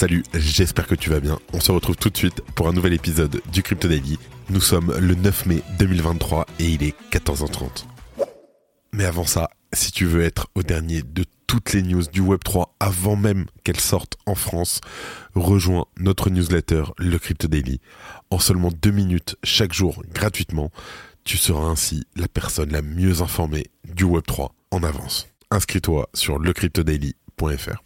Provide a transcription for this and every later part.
Salut, j'espère que tu vas bien. On se retrouve tout de suite pour un nouvel épisode du Crypto Daily. Nous sommes le 9 mai 2023 et il est 14h30. Mais avant ça, si tu veux être au dernier de toutes les news du Web3 avant même qu'elles sortent en France, rejoins notre newsletter, le Crypto Daily. En seulement deux minutes chaque jour, gratuitement, tu seras ainsi la personne la mieux informée du Web3 en avance. Inscris-toi sur lecryptodaily.fr.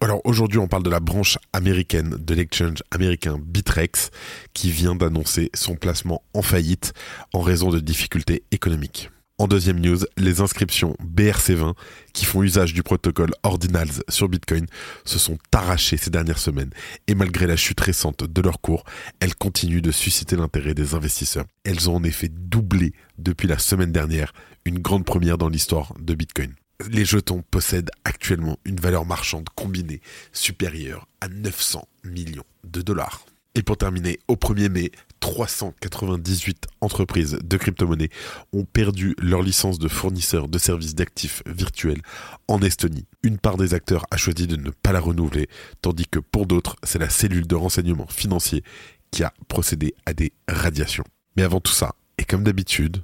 Alors aujourd'hui, on parle de la branche américaine de l'exchange américain Bitrex qui vient d'annoncer son placement en faillite en raison de difficultés économiques. En deuxième news, les inscriptions BRC20 qui font usage du protocole Ordinals sur Bitcoin se sont arrachées ces dernières semaines et malgré la chute récente de leur cours, elles continuent de susciter l'intérêt des investisseurs. Elles ont en effet doublé depuis la semaine dernière, une grande première dans l'histoire de Bitcoin les jetons possèdent actuellement une valeur marchande combinée supérieure à 900 millions de dollars. Et pour terminer, au 1er mai, 398 entreprises de crypto-monnaies ont perdu leur licence de fournisseur de services d'actifs virtuels en Estonie. Une part des acteurs a choisi de ne pas la renouveler, tandis que pour d'autres, c'est la cellule de renseignement financier qui a procédé à des radiations. Mais avant tout ça, et comme d'habitude,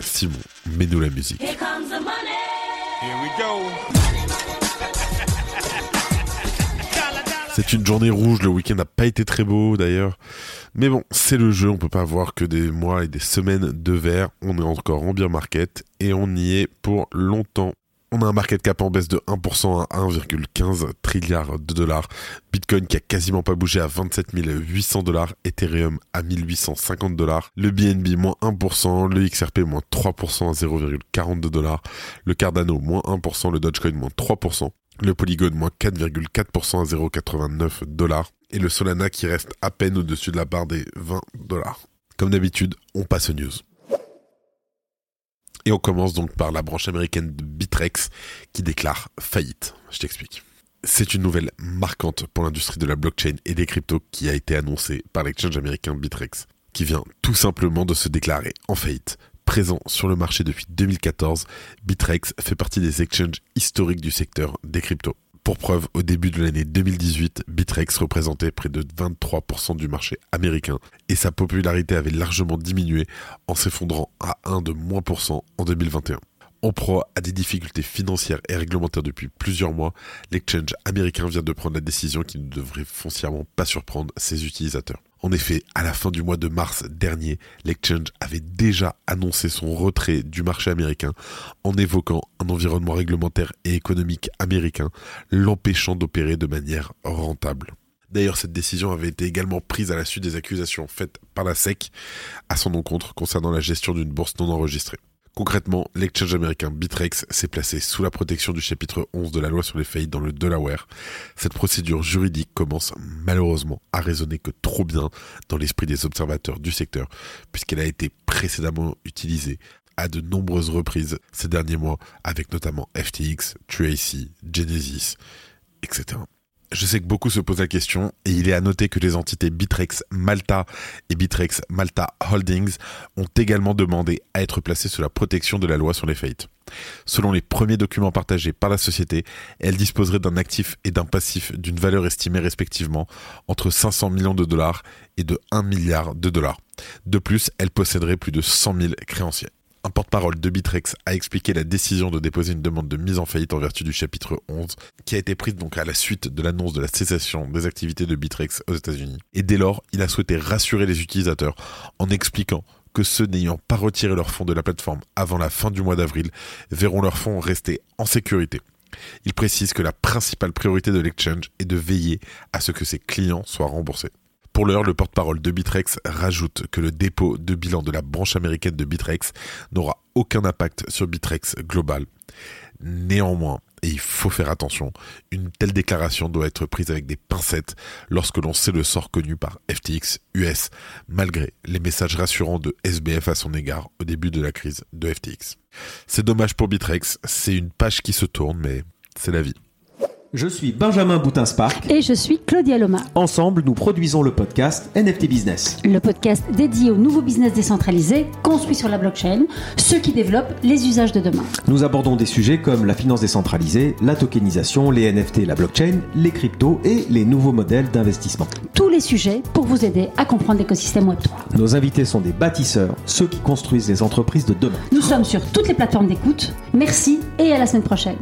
Simon, mets-nous la musique. C'est une journée rouge, le week-end n'a pas été très beau d'ailleurs. Mais bon, c'est le jeu, on peut pas avoir que des mois et des semaines de verre. On est encore en bien market et on y est pour longtemps. On a un market cap en baisse de 1% à 1,15 trilliard de dollars. Bitcoin qui a quasiment pas bougé à 27 800 dollars. Ethereum à 1850 dollars. Le BNB moins 1%. Le XRP moins 3% à 0,42 dollars. Le Cardano moins 1%. Le Dogecoin moins 3%. Le Polygon moins 4,4% à 0,89 dollars. Et le Solana qui reste à peine au-dessus de la barre des 20 dollars. Comme d'habitude, on passe aux news. Et on commence donc par la branche américaine de Bitrex qui déclare faillite. Je t'explique. C'est une nouvelle marquante pour l'industrie de la blockchain et des cryptos qui a été annoncée par l'exchange américain Bitrex, qui vient tout simplement de se déclarer en faillite. Présent sur le marché depuis 2014, Bitrex fait partie des exchanges historiques du secteur des cryptos. Pour preuve, au début de l'année 2018, Bitrex représentait près de 23% du marché américain et sa popularité avait largement diminué en s'effondrant à 1 de moins en 2021. En proie à des difficultés financières et réglementaires depuis plusieurs mois, l'exchange américain vient de prendre la décision qui ne devrait foncièrement pas surprendre ses utilisateurs. En effet, à la fin du mois de mars dernier, l'exchange avait déjà annoncé son retrait du marché américain en évoquant un environnement réglementaire et économique américain l'empêchant d'opérer de manière rentable. D'ailleurs, cette décision avait été également prise à la suite des accusations faites par la SEC à son encontre concernant la gestion d'une bourse non enregistrée. Concrètement, l'exchange américain Bitrex s'est placé sous la protection du chapitre 11 de la loi sur les faillites dans le Delaware. Cette procédure juridique commence malheureusement à résonner que trop bien dans l'esprit des observateurs du secteur, puisqu'elle a été précédemment utilisée à de nombreuses reprises ces derniers mois, avec notamment FTX, Tracy, Genesis, etc. Je sais que beaucoup se posent la question et il est à noter que les entités Bitrex Malta et Bitrex Malta Holdings ont également demandé à être placées sous la protection de la loi sur les faillites. Selon les premiers documents partagés par la société, elles disposeraient d'un actif et d'un passif d'une valeur estimée respectivement entre 500 millions de dollars et de 1 milliard de dollars. De plus, elles posséderaient plus de 100 000 créanciers. Un porte-parole de Bitrex a expliqué la décision de déposer une demande de mise en faillite en vertu du chapitre 11, qui a été prise donc à la suite de l'annonce de la cessation des activités de Bitrex aux États-Unis. Et dès lors, il a souhaité rassurer les utilisateurs en expliquant que ceux n'ayant pas retiré leurs fonds de la plateforme avant la fin du mois d'avril verront leurs fonds rester en sécurité. Il précise que la principale priorité de l'exchange est de veiller à ce que ses clients soient remboursés. Pour l'heure, le porte-parole de Bitrex rajoute que le dépôt de bilan de la branche américaine de Bitrex n'aura aucun impact sur Bitrex global. Néanmoins, et il faut faire attention, une telle déclaration doit être prise avec des pincettes lorsque l'on sait le sort connu par FTX US, malgré les messages rassurants de SBF à son égard au début de la crise de FTX. C'est dommage pour Bitrex, c'est une page qui se tourne, mais c'est la vie. Je suis Benjamin Boutin-Spark. Et je suis Claudia Loma. Ensemble, nous produisons le podcast NFT Business. Le podcast dédié aux nouveaux business décentralisés, construits sur la blockchain, ceux qui développent les usages de demain. Nous abordons des sujets comme la finance décentralisée, la tokenisation, les NFT la blockchain, les cryptos et les nouveaux modèles d'investissement. Tous les sujets pour vous aider à comprendre l'écosystème Web3. Nos invités sont des bâtisseurs, ceux qui construisent les entreprises de demain. Nous sommes sur toutes les plateformes d'écoute. Merci et à la semaine prochaine.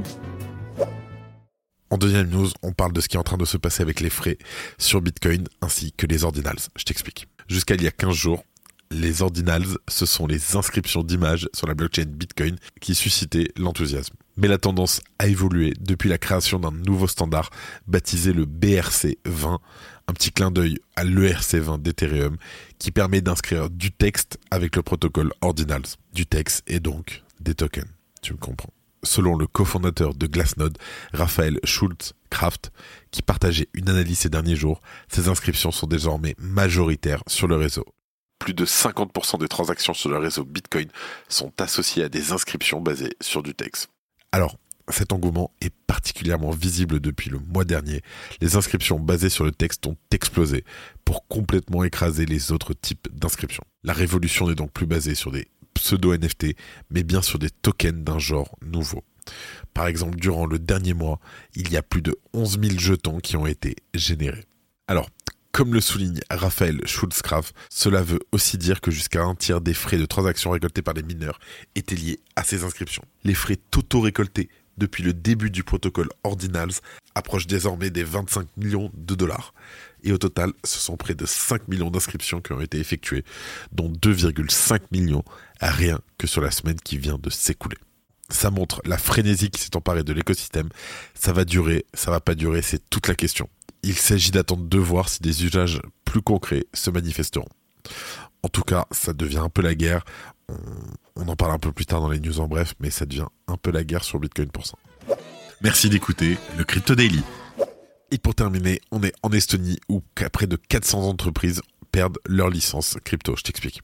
En deuxième news, on parle de ce qui est en train de se passer avec les frais sur Bitcoin ainsi que les ordinals. Je t'explique. Jusqu'à il y a 15 jours, les ordinals, ce sont les inscriptions d'images sur la blockchain Bitcoin qui suscitaient l'enthousiasme. Mais la tendance a évolué depuis la création d'un nouveau standard baptisé le BRC20, un petit clin d'œil à l'ERC20 d'Ethereum qui permet d'inscrire du texte avec le protocole ordinals. Du texte et donc des tokens. Tu me comprends selon le cofondateur de Glassnode, Raphaël Schultz-Kraft, qui partageait une analyse ces derniers jours, ces inscriptions sont désormais majoritaires sur le réseau. Plus de 50% des transactions sur le réseau Bitcoin sont associées à des inscriptions basées sur du texte. Alors, cet engouement est particulièrement visible depuis le mois dernier. Les inscriptions basées sur le texte ont explosé pour complètement écraser les autres types d'inscriptions. La révolution n'est donc plus basée sur des pseudo-NFT, mais bien sur des tokens d'un genre nouveau. Par exemple, durant le dernier mois, il y a plus de 11 000 jetons qui ont été générés. Alors, comme le souligne Raphaël Schulzgraf, cela veut aussi dire que jusqu'à un tiers des frais de transaction récoltés par les mineurs étaient liés à ces inscriptions. Les frais totaux récoltés depuis le début du protocole Ordinals approchent désormais des 25 millions de dollars. Et au total, ce sont près de 5 millions d'inscriptions qui ont été effectuées, dont 2,5 millions rien que sur la semaine qui vient de s'écouler. Ça montre la frénésie qui s'est emparée de l'écosystème. Ça va durer, ça va pas durer, c'est toute la question. Il s'agit d'attendre de voir si des usages plus concrets se manifesteront. En tout cas, ça devient un peu la guerre. On, en parle un peu plus tard dans les news en bref, mais ça devient un peu la guerre sur Bitcoin pour ça. Merci d'écouter le Crypto Daily. Et pour terminer, on est en Estonie où près de 400 entreprises perdent leur licence crypto. Je t'explique.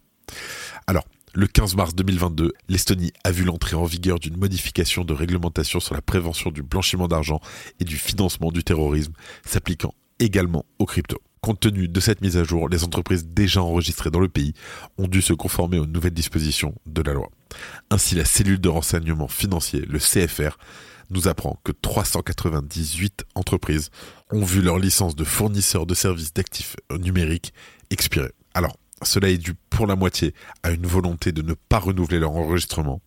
Alors, le 15 mars 2022, l'Estonie a vu l'entrée en vigueur d'une modification de réglementation sur la prévention du blanchiment d'argent et du financement du terrorisme, s'appliquant également aux cryptos. Compte tenu de cette mise à jour, les entreprises déjà enregistrées dans le pays ont dû se conformer aux nouvelles dispositions de la loi. Ainsi, la cellule de renseignement financier, le CFR, nous apprend que 398 entreprises ont vu leur licence de fournisseur de services d'actifs numériques expirer. Alors, cela est dû pour la moitié à une volonté de ne pas renouveler leur enregistrement.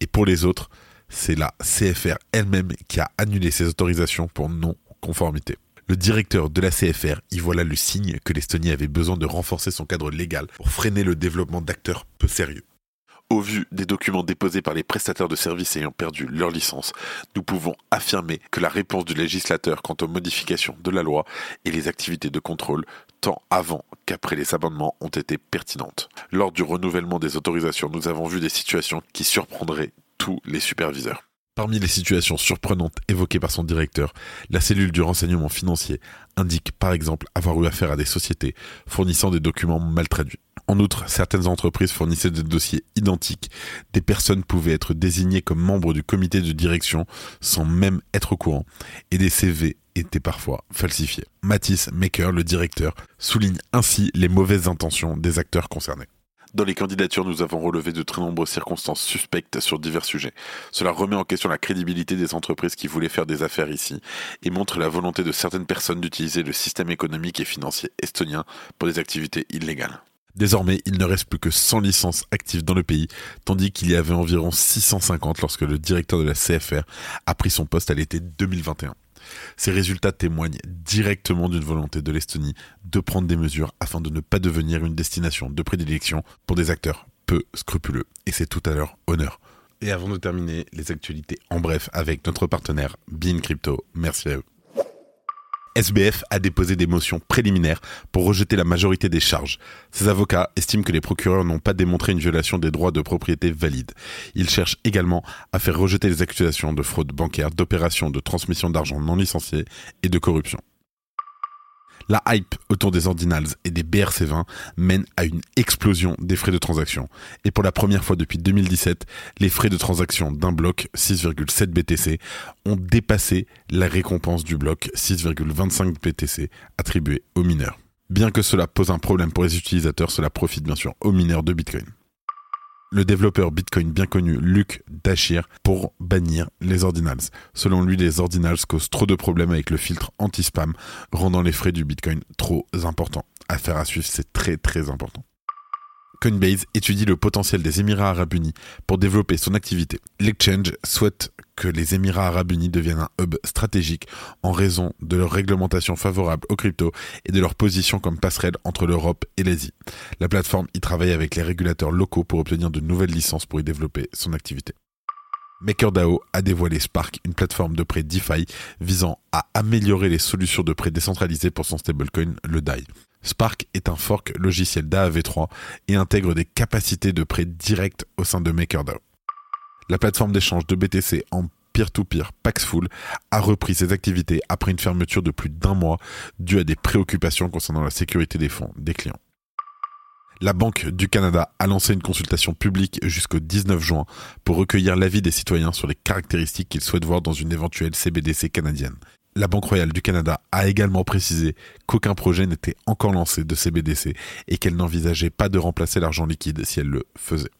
Et pour les autres, c'est la CFR elle-même qui a annulé ses autorisations pour non-conformité. Le directeur de la CFR y voit là le signe que l'Estonie avait besoin de renforcer son cadre légal pour freiner le développement d'acteurs peu sérieux. Au vu des documents déposés par les prestataires de services ayant perdu leur licence, nous pouvons affirmer que la réponse du législateur quant aux modifications de la loi et les activités de contrôle, tant avant qu'après les amendements, ont été pertinentes. Lors du renouvellement des autorisations, nous avons vu des situations qui surprendraient tous les superviseurs. Parmi les situations surprenantes évoquées par son directeur, la cellule du renseignement financier indique par exemple avoir eu affaire à des sociétés fournissant des documents mal traduits. En outre, certaines entreprises fournissaient des dossiers identiques. Des personnes pouvaient être désignées comme membres du comité de direction sans même être au courant. Et des CV étaient parfois falsifiés. Mathis Maker, le directeur, souligne ainsi les mauvaises intentions des acteurs concernés. Dans les candidatures, nous avons relevé de très nombreuses circonstances suspectes sur divers sujets. Cela remet en question la crédibilité des entreprises qui voulaient faire des affaires ici et montre la volonté de certaines personnes d'utiliser le système économique et financier estonien pour des activités illégales. Désormais, il ne reste plus que 100 licences actives dans le pays, tandis qu'il y avait environ 650 lorsque le directeur de la CFR a pris son poste à l'été 2021. Ces résultats témoignent directement d'une volonté de l'Estonie de prendre des mesures afin de ne pas devenir une destination de prédilection pour des acteurs peu scrupuleux. Et c'est tout à leur honneur. Et avant de terminer, les actualités en bref avec notre partenaire Bean Crypto. Merci à eux. SBF a déposé des motions préliminaires pour rejeter la majorité des charges. Ses avocats estiment que les procureurs n'ont pas démontré une violation des droits de propriété valides. Ils cherchent également à faire rejeter les accusations de fraude bancaire, d'opération de transmission d'argent non licencié et de corruption. La hype autour des ordinals et des BRC20 mène à une explosion des frais de transaction. Et pour la première fois depuis 2017, les frais de transaction d'un bloc 6,7 BTC ont dépassé la récompense du bloc 6,25 BTC attribué aux mineurs. Bien que cela pose un problème pour les utilisateurs, cela profite bien sûr aux mineurs de Bitcoin le développeur Bitcoin bien connu Luc Dashir pour bannir les ordinals. Selon lui, les ordinals causent trop de problèmes avec le filtre anti-spam, rendant les frais du Bitcoin trop importants. Affaire à suivre, c'est très très important. Coinbase étudie le potentiel des Émirats arabes unis pour développer son activité. L'exchange souhaite que les Émirats arabes unis deviennent un hub stratégique en raison de leur réglementation favorable aux cryptos et de leur position comme passerelle entre l'Europe et l'Asie. La plateforme y travaille avec les régulateurs locaux pour obtenir de nouvelles licences pour y développer son activité. MakerDAO a dévoilé Spark, une plateforme de prêt DeFi visant à améliorer les solutions de prêt décentralisées pour son stablecoin, le DAI. Spark est un fork logiciel d'AAV3 et intègre des capacités de prêt direct au sein de MakerDAO. La plateforme d'échange de BTC en peer-to-peer Paxful a repris ses activités après une fermeture de plus d'un mois due à des préoccupations concernant la sécurité des fonds des clients. La Banque du Canada a lancé une consultation publique jusqu'au 19 juin pour recueillir l'avis des citoyens sur les caractéristiques qu'ils souhaitent voir dans une éventuelle CBDC canadienne. La Banque royale du Canada a également précisé qu'aucun projet n'était encore lancé de CBDC et qu'elle n'envisageait pas de remplacer l'argent liquide si elle le faisait.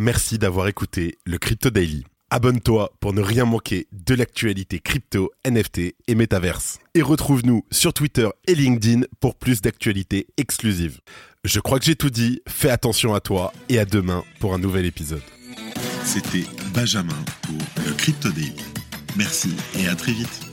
Merci d'avoir écouté le Crypto Daily. Abonne-toi pour ne rien manquer de l'actualité crypto, NFT et métaverse. Et retrouve-nous sur Twitter et LinkedIn pour plus d'actualités exclusives. Je crois que j'ai tout dit, fais attention à toi et à demain pour un nouvel épisode. C'était Benjamin pour le Crypto Daily. Merci et à très vite.